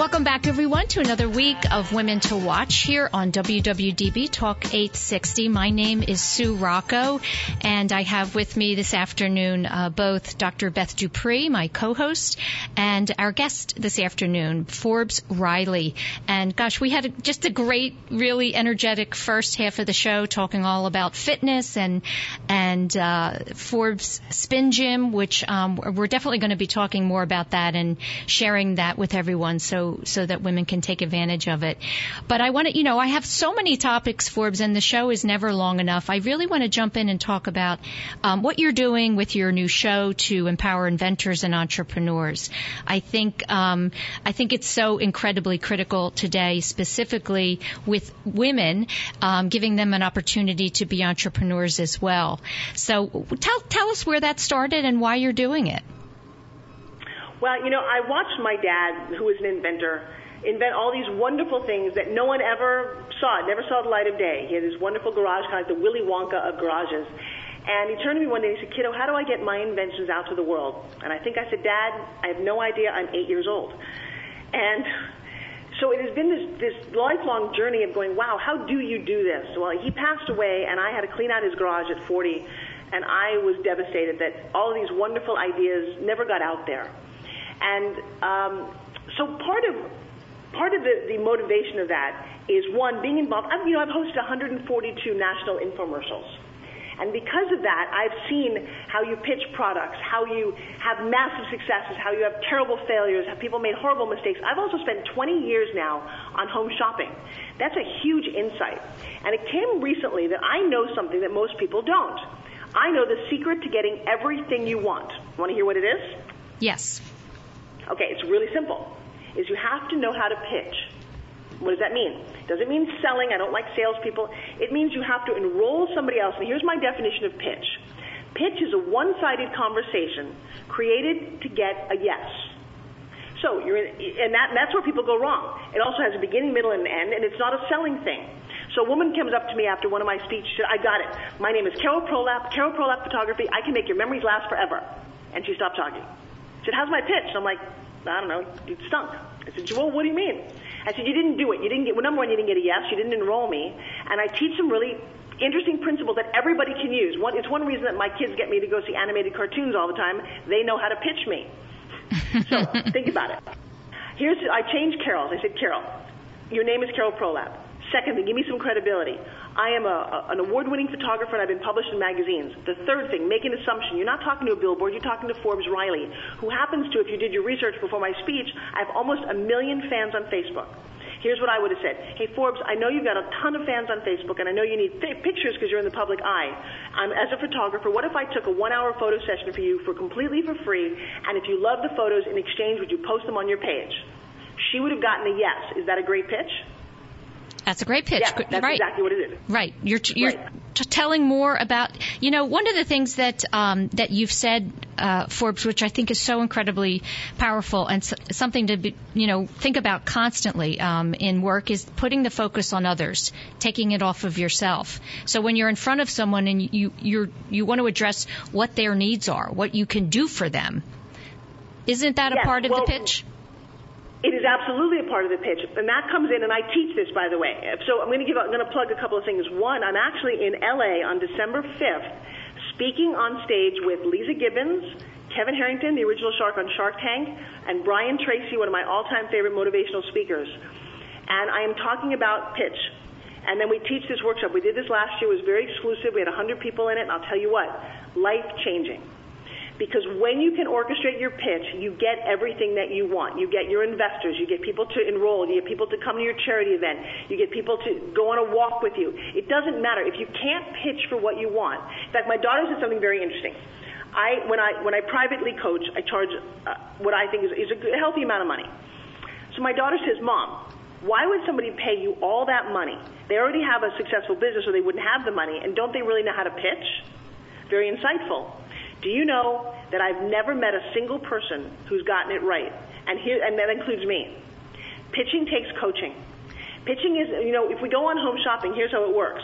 Welcome back, everyone, to another week of Women to Watch here on WWDB Talk 860. My name is Sue Rocco, and I have with me this afternoon uh, both Dr. Beth Dupree, my co-host, and our guest this afternoon, Forbes Riley. And gosh, we had a, just a great, really energetic first half of the show, talking all about fitness and and uh, Forbes Spin Gym, which um, we're definitely going to be talking more about that and sharing that with everyone. So so that women can take advantage of it. But I want to, you know, I have so many topics, Forbes, and the show is never long enough. I really want to jump in and talk about um, what you're doing with your new show to empower inventors and entrepreneurs. I think um, I think it's so incredibly critical today, specifically with women, um, giving them an opportunity to be entrepreneurs as well. So tell tell us where that started and why you're doing it. Well, you know, I watched my dad, who was an inventor, invent all these wonderful things that no one ever saw, never saw the light of day. He had this wonderful garage, kind of like the Willy Wonka of garages. And he turned to me one day and he said, Kiddo, how do I get my inventions out to the world? And I think I said, Dad, I have no idea. I'm eight years old. And so it has been this, this lifelong journey of going, wow, how do you do this? Well, he passed away and I had to clean out his garage at 40 and I was devastated that all of these wonderful ideas never got out there. And um, so part of part of the, the motivation of that is one being involved. I've, you know, I've hosted 142 national infomercials. And because of that, I've seen how you pitch products, how you have massive successes, how you have terrible failures, how people made horrible mistakes. I've also spent 20 years now on home shopping. That's a huge insight. And it came recently that I know something that most people don't. I know the secret to getting everything you want. Want to hear what it is? Yes. Okay, it's really simple. Is you have to know how to pitch. What does that mean? Does it mean selling? I don't like salespeople. It means you have to enroll somebody else. And here's my definition of pitch. Pitch is a one-sided conversation created to get a yes. So you're in, and that, that's where people go wrong. It also has a beginning, middle, and end, and it's not a selling thing. So a woman comes up to me after one of my speeches. I got it. My name is Carol Prolap, Carol Prolap Photography. I can make your memories last forever. And she stopped talking. She said, how's my pitch? And I'm like, I don't know, it stunk. I said, well, what do you mean? I said, you didn't do it. You didn't get, well, number one, you didn't get a yes. You didn't enroll me. And I teach some really interesting principles that everybody can use. One, it's one reason that my kids get me to go see animated cartoons all the time. They know how to pitch me. so think about it. Here's, I changed Carol's. I said, Carol, your name is Carol Prolap. Secondly, give me some credibility. I am a, an award-winning photographer and I've been published in magazines. The third thing, make an assumption. You're not talking to a billboard, you're talking to Forbes Riley, who happens to, if you did your research before my speech, I have almost a million fans on Facebook. Here's what I would have said. Hey, Forbes, I know you've got a ton of fans on Facebook, and I know you need pictures because you're in the public eye. Um, as a photographer, what if I took a one-hour photo session for you for completely for free, and if you love the photos in exchange, would you post them on your page? She would have gotten a yes. Is that a great pitch? That's a great pitch. Yeah, that's right. exactly what it is. Right. You're you're Right. t- telling more about. You know, one of the things that um, that you've said, uh, Forbes, which I think is so incredibly powerful and s- something to be, you know think about constantly um, in work is putting the focus on others, taking it off of yourself. So when you're in front of someone and you you're you want to address what their needs are, what you can do for them. Isn't that a Yes, part of well, the pitch? It is absolutely a part of the pitch, and that comes in, and I teach this, by the way. So I'm going to give, I'm going to plug a couple of things. One, I'm actually in LA on December 5th, speaking on stage with Leeza Gibbons, Kevin Harrington, the original shark on Shark Tank, and Brian Tracy, one of my all-time favorite motivational speakers. And I am talking about pitch. And then we teach this workshop. We did this last year. It was very exclusive. We had 100 people in it, and I'll tell you what, life-changing because when you can orchestrate your pitch, you get everything that you want. You get your investors, you get people to enroll, you get people to come to your charity event, you get people to go on a walk with you. It doesn't matter if you can't pitch for what you want. In fact, my daughter said something very interesting. I when I when I privately coach, I charge uh, what I think is, is a good, healthy amount of money. So my daughter says, "Mom, why would somebody pay you all that money? They already have a successful business, or they wouldn't have the money, and don't they really know how to pitch?" Very insightful. Do you know that I've never met a single person who's gotten it right? And here, and that includes me. Pitching takes coaching. Pitching is, you know, if we go on home shopping, here's how it works.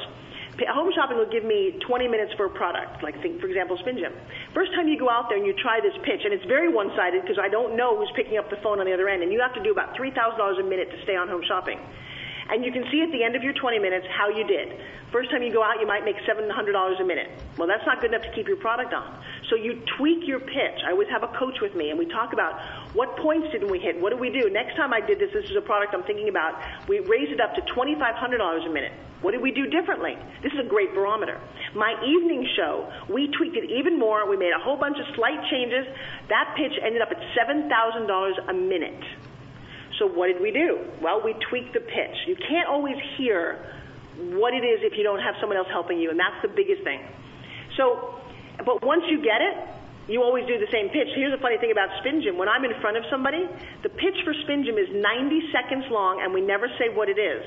home shopping will give me 20 minutes for a product, like think, for example, Spin Gym. First time you go out there and you try this pitch, and it's very one-sided because I don't know who's picking up the phone on the other end, and you have to do about $3,000 a minute to stay on home shopping. And you can see at the end of your 20 minutes how you did. First time you go out, you might make $700 a minute. Well, that's not good enough to keep your product on. So you tweak your pitch. I always have a coach with me, and we talk about what points didn't we hit? What do we do? Next time I did this, this is a product I'm thinking about. We raised it up to $2,500 a minute. What did we do differently? This is a great barometer. My evening show, we tweaked it even more. We made a whole bunch of slight changes. That pitch ended up at $7,000 a minute. So what did we do? Well, we tweaked the pitch. You can't always hear what it is if you don't have someone else helping you, and that's the biggest thing. So, but once you get it, you always do the same pitch. Here's the funny thing about Spin Gym. When I'm in front of somebody, the pitch for Spin Gym is 90 seconds long, and we never say what it is.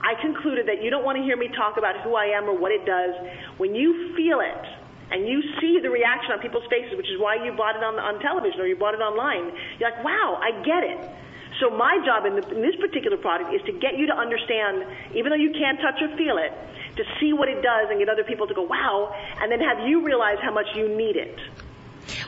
I concluded that you don't want to hear me talk about who I am or what it does. When you feel it, and you see the reaction on people's faces, which is why you bought it on, on television or you bought it online, you're like, wow, I get it. So my job in, the, in this particular product is to get you to understand, even though you can't touch or feel it, to see what it does and get other people to go, wow, and then have you realize how much you need it.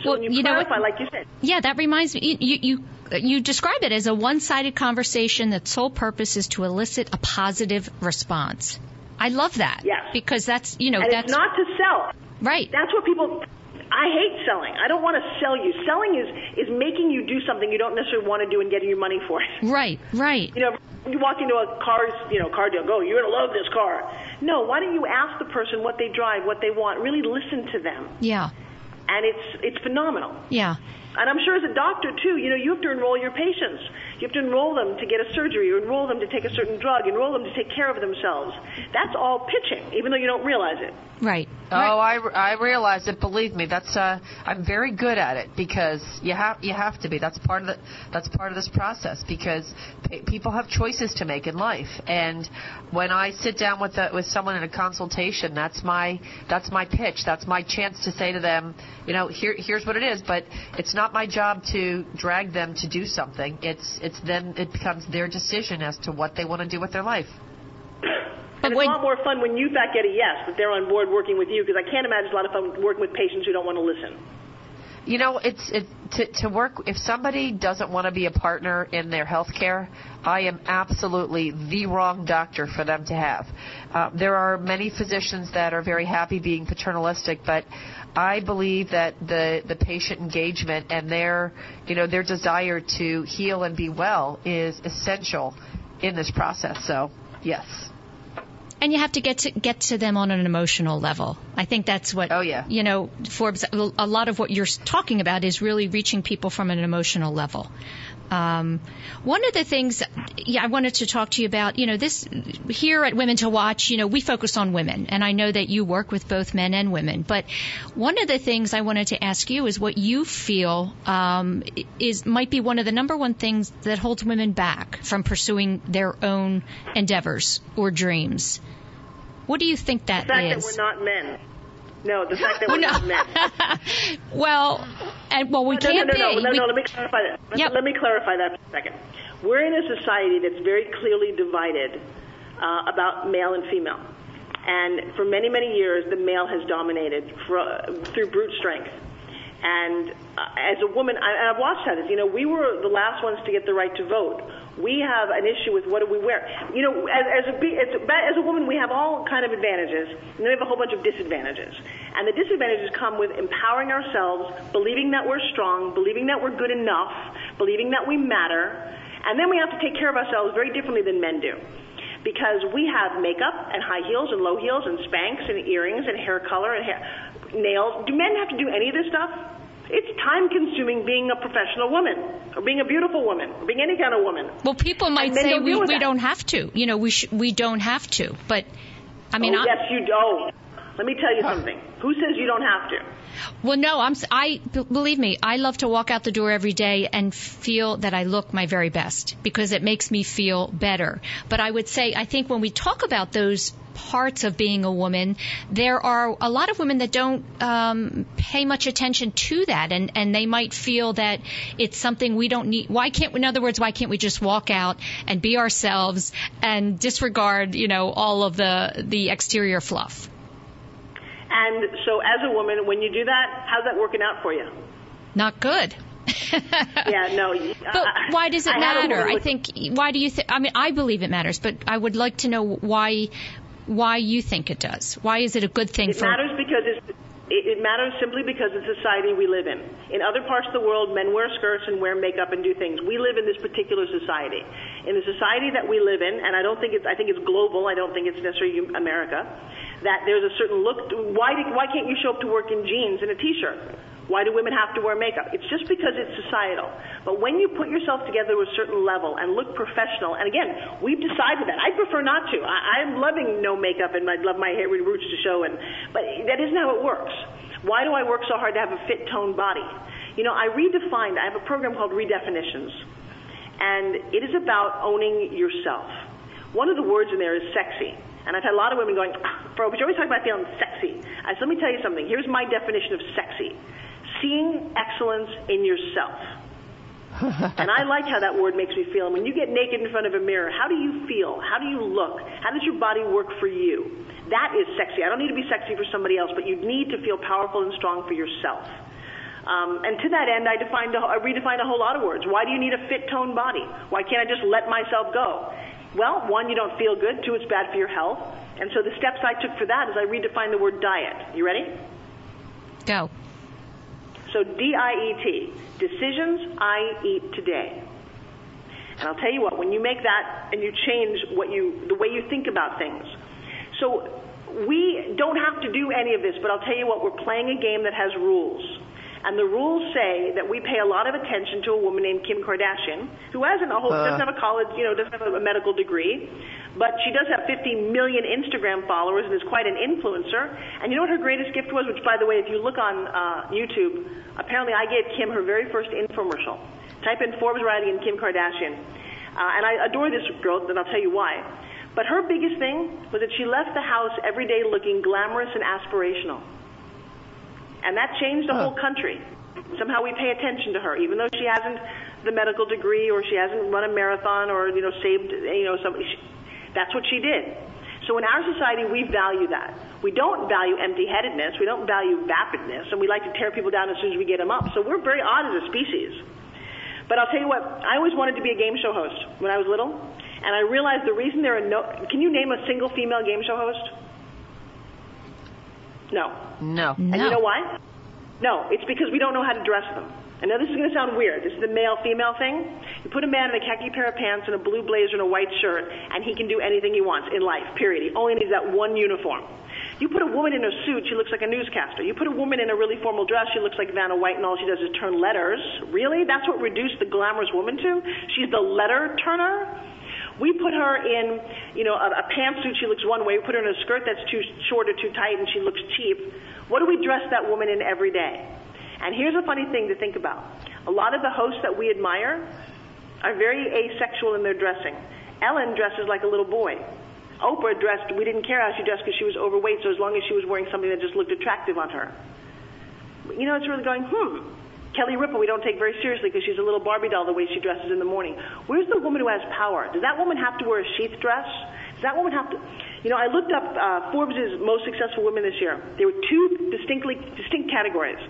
So well, you, you know, clarify, like you said. Yeah, that reminds me. You, you you describe it as a one-sided conversation that sole purpose is to elicit a positive response. I love that. Yes. Because that's you know and that's it's not to sell. right. That's what people. I hate selling. I don't want to sell you. Selling is is making you do something you don't necessarily want to do and getting your money for it. Right. Right. You know, you walk into a car, you know, car deal. Go, you're gonna love this car. No, why don't you ask the person what they drive, what they want? Really listen to them, Yeah. and it's it's phenomenal. Yeah. And I'm sure as a doctor too, you know, you have to enroll your patients. You have to enroll them to get a surgery, or enroll them to take a certain drug, enroll them to take care of themselves. That's all pitching, even though you don't realize it. Right. Oh, I, I realize it. Believe me, that's uh, I'm very good at it because you have you have to be. That's part of the that's part of this process because p- people have choices to make in life. And when I sit down with a, with someone in a consultation, that's my that's my pitch. That's my chance to say to them, you know, here here's what it is. But it's not my job to drag them to do something. It's it's then it becomes their decision as to what they want to do with their life. But and it's when- a lot more fun when you, in fact, get a yes, that they're on board working with you, because I can't imagine a lot of fun working with patients who don't want to listen. You know, it's it, to to work. If somebody doesn't want to be a partner in their health care, I am absolutely the wrong doctor for them to have. Uh, there are many physicians that are very happy being paternalistic, but I believe that the the patient engagement and their you know their desire to heal and be well is essential in this process. So, yes. And you have to get to get to them on an emotional level. I think that's what Oh, yeah. you know Forbes. A lot of what you're talking about is really reaching people from an emotional level. Um, one of the things, yeah, I wanted to talk to you about. You know, this here at Women to Watch. You know, we focus on women, and I know that you work with both men and women. But one of the things I wanted to ask you is what you feel um, is might be one of the number one things that holds women back from pursuing their own endeavors or dreams. What do you think that The fact is? that we're not men. No, the fact that we're not men. well, and well, we no, can't no, no, be. no, no, We- no, let me clarify that. Let, Yep. let me clarify that for a second. We're in a society that's very clearly divided uh, about male and female. And for many, many years, the male has dominated for, uh, through brute strength. And uh, as a woman, I, I've watched how this. You know, we were the last ones to get the right to vote. We have an issue with what do we wear. You know, as, as a as as a woman, we have all kind of advantages, and we have a whole bunch of disadvantages. And the disadvantages come with empowering ourselves, believing that we're strong, believing that we're good enough, believing that we matter, and then we have to take care of ourselves very differently than men do because we have makeup and high heels and low heels and Spanx and earrings and hair color and hair, nails. Do men have to do any of this stuff? It's time consuming being a professional woman or being a beautiful woman or being any kind of woman. well, people might say don't we, we that. don't have to. You know, we sh- we don't have to. But I mean, oh, I, yes, you don't. Let me tell you something. Who says you don't have to? Well, no, I'm. I believe me. I love to walk out the door every day and feel that I look my very best because it makes me feel better. But I would say, I think when we talk about those parts of being a woman, there are a lot of women that don't um, pay much attention to that, and and they might feel that it's something we don't need. Why can't? In other words, why can't we just walk out and be ourselves and disregard, you know, all of the the exterior fluff? And so, as a woman, when you do that, how's that working out for you? Not good. yeah, no. But uh, why does it I matter? I think. Why do you think? I mean, I believe it matters, but I would like to know why. Why you think it does? Why is it a good thing it for? It matters because it's. It, it matters simply because of the society we live in. In other parts of the world, men wear skirts and wear makeup and do things. We live in this particular society. In the society that we live in, and I don't think it's. I think it's global. I don't think it's necessarily America that there's a certain look. Why, do, why can't you show up to work in jeans and a t-shirt? Why do women have to wear makeup? It's just because it's societal. But when you put yourself together to a certain level and look professional, and again, we've decided that. I prefer not to. I, I'm loving no makeup and I love my hair roots to show, and but that isn't how it works. Why do I work so hard to have a fit toned body? You know, I redefined. I have a program called Redefinitions, and it is about owning yourself. One of the words in there is sexy. And I've had a lot of women going, Bro, but you always talk about feeling sexy. I said, let me tell you something. Here's my definition of sexy seeing excellence in yourself. and I like how that word makes me feel. And when you get naked in front of a mirror, how do you feel? How do you look? How does your body work for you? That is sexy. I don't need to be sexy for somebody else, but you need to feel powerful and strong for yourself. Um, and to that end, I, defined a, I redefined a whole lot of words. Why do you need a fit toned body? Why can't I just let myself go? Well, one, you don't feel good. Two, it's bad for your health. And so the steps I took for that is I redefined the word diet. You ready? Go. So D-I-E-T, decisions I eat today. And I'll tell you what, when you make that and you change what you, the way you think about things. So we don't have to do any of this, but I'll tell you what, we're playing a game that has rules. And the rules say that we pay a lot of attention to a woman named Kim Kardashian, who hasn't a whole, uh. doesn't have a college, you know, doesn't have a medical degree, but she does have 50 million Instagram followers and is quite an influencer. And you know what her greatest gift was? Which, by the way, if you look on uh, YouTube, apparently I gave Kim her very first infomercial. Type in Forbes Riley and Kim Kardashian. Uh, and I adore this girl, and I'll tell you why. But her biggest thing was that she left the house every day looking glamorous and aspirational. And that changed the whole country. Somehow we pay attention to her, even though she hasn't the medical degree or she hasn't run a marathon or, you know, saved, you know, somebody. She, that's what she did. So in our society, we value that. We don't value empty-headedness. We don't value vapidness, and we like to tear people down as soon as we get them up. So we're very odd as a species. But I'll tell you what, I always wanted to be a game show host when I was little, and I realized the reason there are no. Can you name a single female game show host? No. No. And you know why? No, it's because we don't know how to dress them. I know this is going to sound weird. This is the male-female thing. You put a man in a khaki pair of pants and a blue blazer and a white shirt, and he can do anything he wants in life, period. He only needs that one uniform. You put a woman in a suit, she looks like a newscaster. You put a woman in a really formal dress, she looks like Vanna White, and all she does is turn letters. Really? That's what reduced the glamorous woman to? She's the letter turner? We put her in, you know, a, a pantsuit, she looks one way. We put her in a skirt that's too short or too tight, and she looks cheap. What do we dress that woman in every day? And here's a funny thing to think about. A lot of the hosts that we admire are very asexual in their dressing. Ellen dresses like a little boy. Oprah dressed, we didn't care how she dressed because she was overweight, so as long as she was wearing something that just looked attractive on her. You know, it's really going, hmm, Kelly Ripa, we don't take very seriously because she's a little Barbie doll the way she dresses in the morning. Where's the woman who has power? Does that woman have to wear a sheath dress? Does that woman have to? You know, I looked up uh, Forbes' most successful women this year. There were two distinctly distinct categories.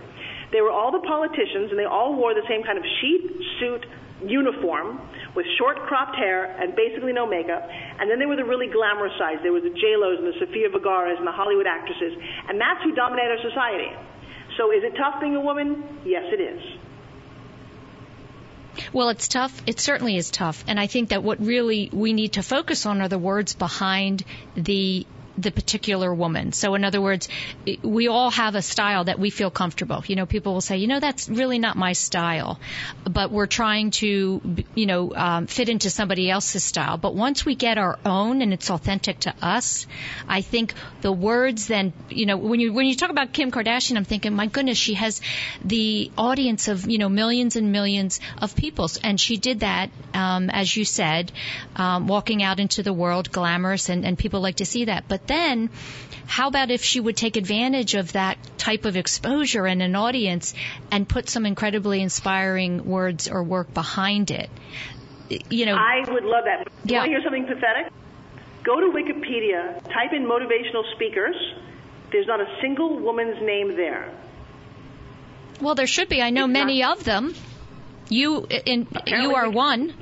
They were all the politicians, and they all wore the same kind of sheath suit uniform with short cropped hair and basically no makeup. And then there were the really glamorous sides. There were the J Lo's and the Sofia Vergara's and the Hollywood actresses, and that's who dominate our society. So is it tough being a woman? Yes, it is. Well, it's tough. It certainly is tough. And I think that what really we need to focus on are the words behind the the particular woman. So in other words, we all have a style that we feel comfortable. You know, people will say, you know, that's really not my style, but we're trying to, you know, um, fit into somebody else's style. But once we get our own and it's authentic to us, I think the words then, you know, when you when you talk about Kim Kardashian, I'm thinking, my goodness, she has the audience of you know millions and millions of people, and she did that, um, as you said, um, walking out into the world, glamorous, and, and people like to see that. But then, how about if she would take advantage of that type of exposure and an audience and put some incredibly inspiring words or work behind it? You know, I would love that. Yeah. Want to hear something pathetic? Go to Wikipedia, type in motivational speakers. There's not a single woman's name there. well, there should be. I know It's many not- of them. You, in, you are one.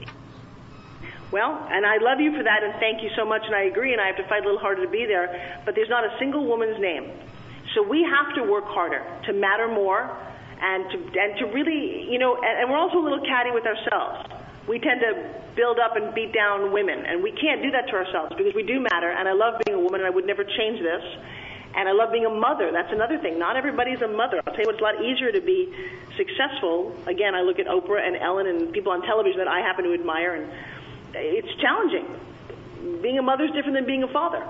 Well, and I love you for that, and thank you so much, and I agree, and I have to fight a little harder to be there, but there's not a single woman's name. So we have to work harder to matter more and to, and to really, you know, and, and we're also a little catty with ourselves. We tend to build up and beat down women, and we can't do that to ourselves because we do matter, and I love being a woman, and I would never change this. And I love being a mother. That's another thing. Not everybody's a mother. I'll tell you what, it's a lot easier to be successful. Again, I look at Oprah and Ellen and people on television that I happen to admire, and it's challenging. Being a mother is different than being a father.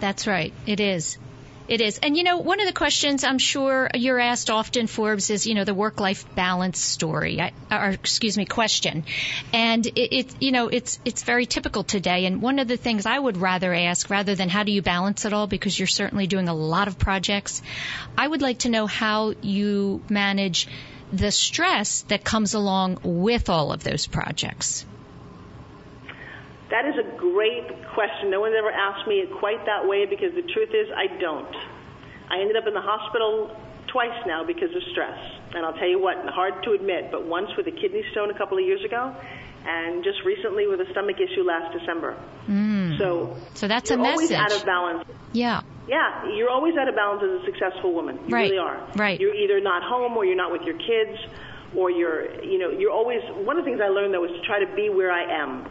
That's right. It is. It is. And you know, one of the questions I'm sure you're asked often, Forbes, is, you know, the work-life balance story, or excuse me, question. And it, it, you know, it's, it's very typical today. And one of the things I would rather ask, rather than how do you balance it all, because you're certainly doing a lot of projects, I would like to know how you manage the stress that comes along with all of those projects. That is a great question. No one's ever asked me it quite that way because the truth is I don't. I ended up in the hospital twice now because of stress. And I'll tell you what, hard to admit, but once with a kidney stone a couple of years ago and just recently with a stomach issue last December. Mm. So So that's you're a always out of balance. Yeah. Yeah, you're always out of balance as a successful woman. You Right, really are. right. You're either not home or you're not with your kids or you're, you know, you're always, one of the things I learned though is to try to be where I am.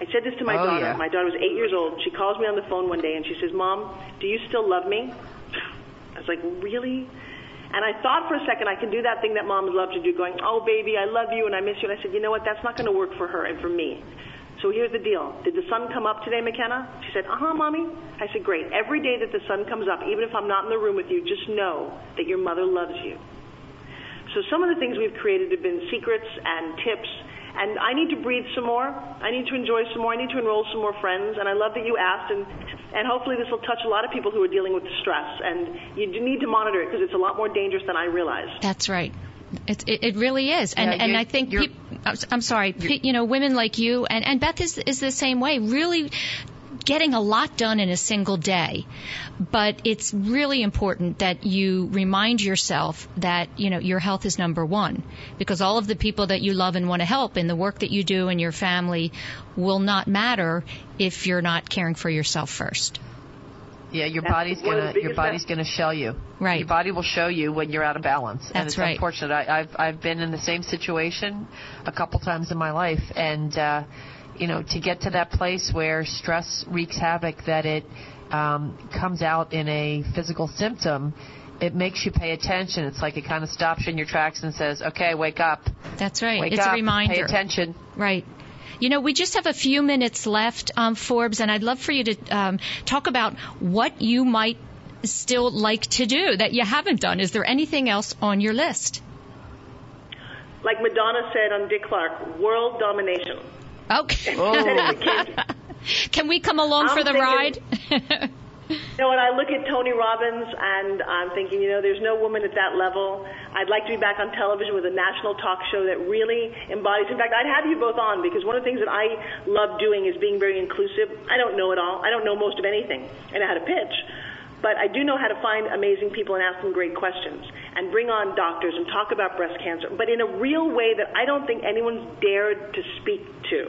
I said this to my Oh, daughter. yeah. My daughter was eight years old. She calls me on the phone one day and she says, Mom, do you still love me? I was like, really? And I thought for a second I can do that thing that moms love to do, going, oh, baby, I love you and I miss you. And I said, you know what? That's not going to work for her and for me. So here's the deal. Did the sun come up today, McKenna? She said, uh-huh, Mommy. I said, great. Every day that the sun comes up, even if I'm not in the room with you, just know that your mother loves you. So some of the things we've created have been secrets and tips. And I need to breathe some more. I need to enjoy some more. I need to enroll some more friends. And I love that you asked. And, and hopefully this will touch a lot of people who are dealing with stress. And you do need to monitor it because it's a lot more dangerous than I realized. That's right. It, it, it really is, and Yeah, and I think you're- peop I'm s- I'm sorry, pe- you know, women like you and and Beth is is the same way. Really getting a lot done in a single day, but it's really important that you remind yourself that you know your health is number one because all of the people that you love and want to help in the work that you do and your family will not matter if you're not caring for yourself first. Yeah, your That's body's one of the gonna your body's mess- gonna show you. Right. Your body will show you when you're out of balance. and That's it's right. unfortunate. I, I've I've been in the same situation a couple times in my life, and uh, you know, to get to that place where stress wreaks havoc, that it um, comes out in a physical symptom. It makes you pay attention. It's like it kind of stops you in your tracks and says, "Okay, wake up, That's right. wake it's up, a reminder. pay attention." Right. You know, we just have a few minutes left, um, Forbes, and I'd love for you to um, talk about what you might still like to do that you haven't done. Is there anything else on your list? Like Madonna said on Dick Clark, world domination. Okay. Oh. Can we come along I'm for the ride? You know, when I look at Tony Robbins and I'm thinking, you know, there's no woman at that level. I'd like to be back on television with a national talk show that really embodies. In fact, I'd have you both on because one of the things that I love doing is being very inclusive. I don't know it all. I don't know most of anything. And I know how to pitch. But I do know how to find amazing people and ask them great questions and bring on doctors and talk about breast cancer, but in a real way that I don't think anyone's dared to speak to.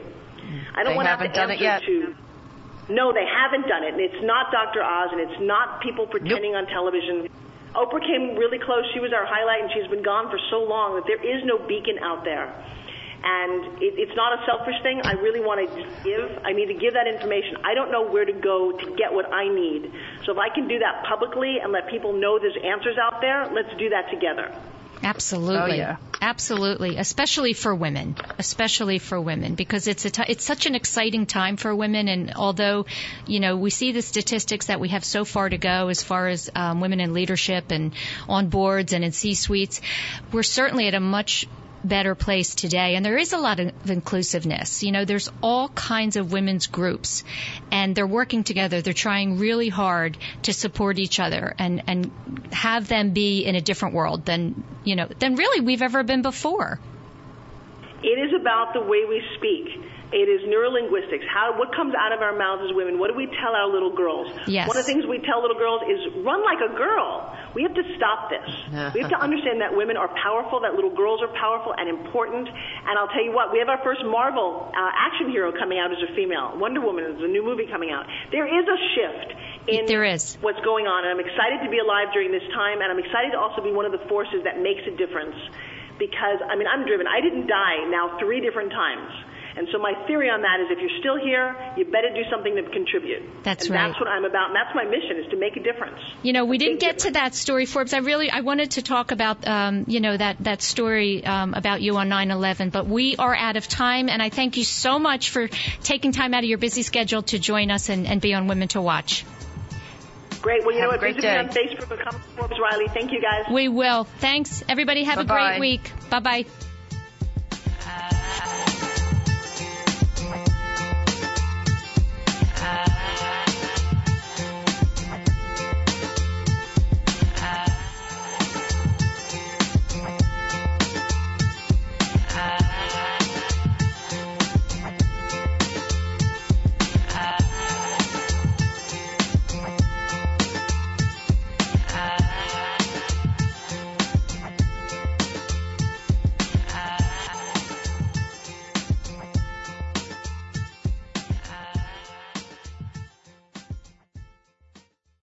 I don't They want to have to done it answer yet. to no, they haven't done it. And it's not Dr. Oz and it's not people pretending on television. Oprah came really close. She was our highlight and she's been gone for so long that there is no beacon out there. And it, it's not a selfish thing. I really want to give. I need to give that information. I don't know where to go to get what I need. So if I can do that publicly and let people know there's answers out there, let's do that together. Absolutely. Oh, yeah. Absolutely. Especially for women. Especially for women because it's a t- it's such an exciting time for women and although, you know, we see the statistics that we have so far to go as far as um, women in leadership and on boards and in C-suites, we're certainly at a much better place today. And there is a lot of inclusiveness. You know, there's all kinds of women's groups and they're working together. They're trying really hard to support each other and, and have them be in a different world than, you know, than really we've ever been before. It is about the way we speak. It is neurolinguistics. How what comes out of our mouths as women? What do we tell our little girls? Yes. One of the things we tell little girls is run like a girl. We have to stop this. we have to understand that women are powerful, that little girls are powerful and important. And I'll tell you what, we have our first Marvel uh, action hero coming out as a female. Wonder Woman is a new movie coming out. There is a shift in There is. what's going on, and I'm excited to be alive during this time, and I'm excited to also be one of the forces that makes a difference. Because I mean, I'm driven. I didn't die now three different times. And so my theory on that is if you're still here, you better do something to contribute. That's and right. That's what I'm about, and that's my mission is to make a difference. You know, we didn't Big get to that story, Forbes. I really, I wanted to talk about, um, you know, that that story um, about you on 9/11, but we are out of time. And I thank you so much for taking time out of your busy schedule to join us and, and be on Women to Watch. Great. Well, you Have know what? great Visit me on day. Facebook. Become Forbes Riley. Thank you, guys. We will. Thanks, everybody. Have a Bye-bye. great week. Bye bye.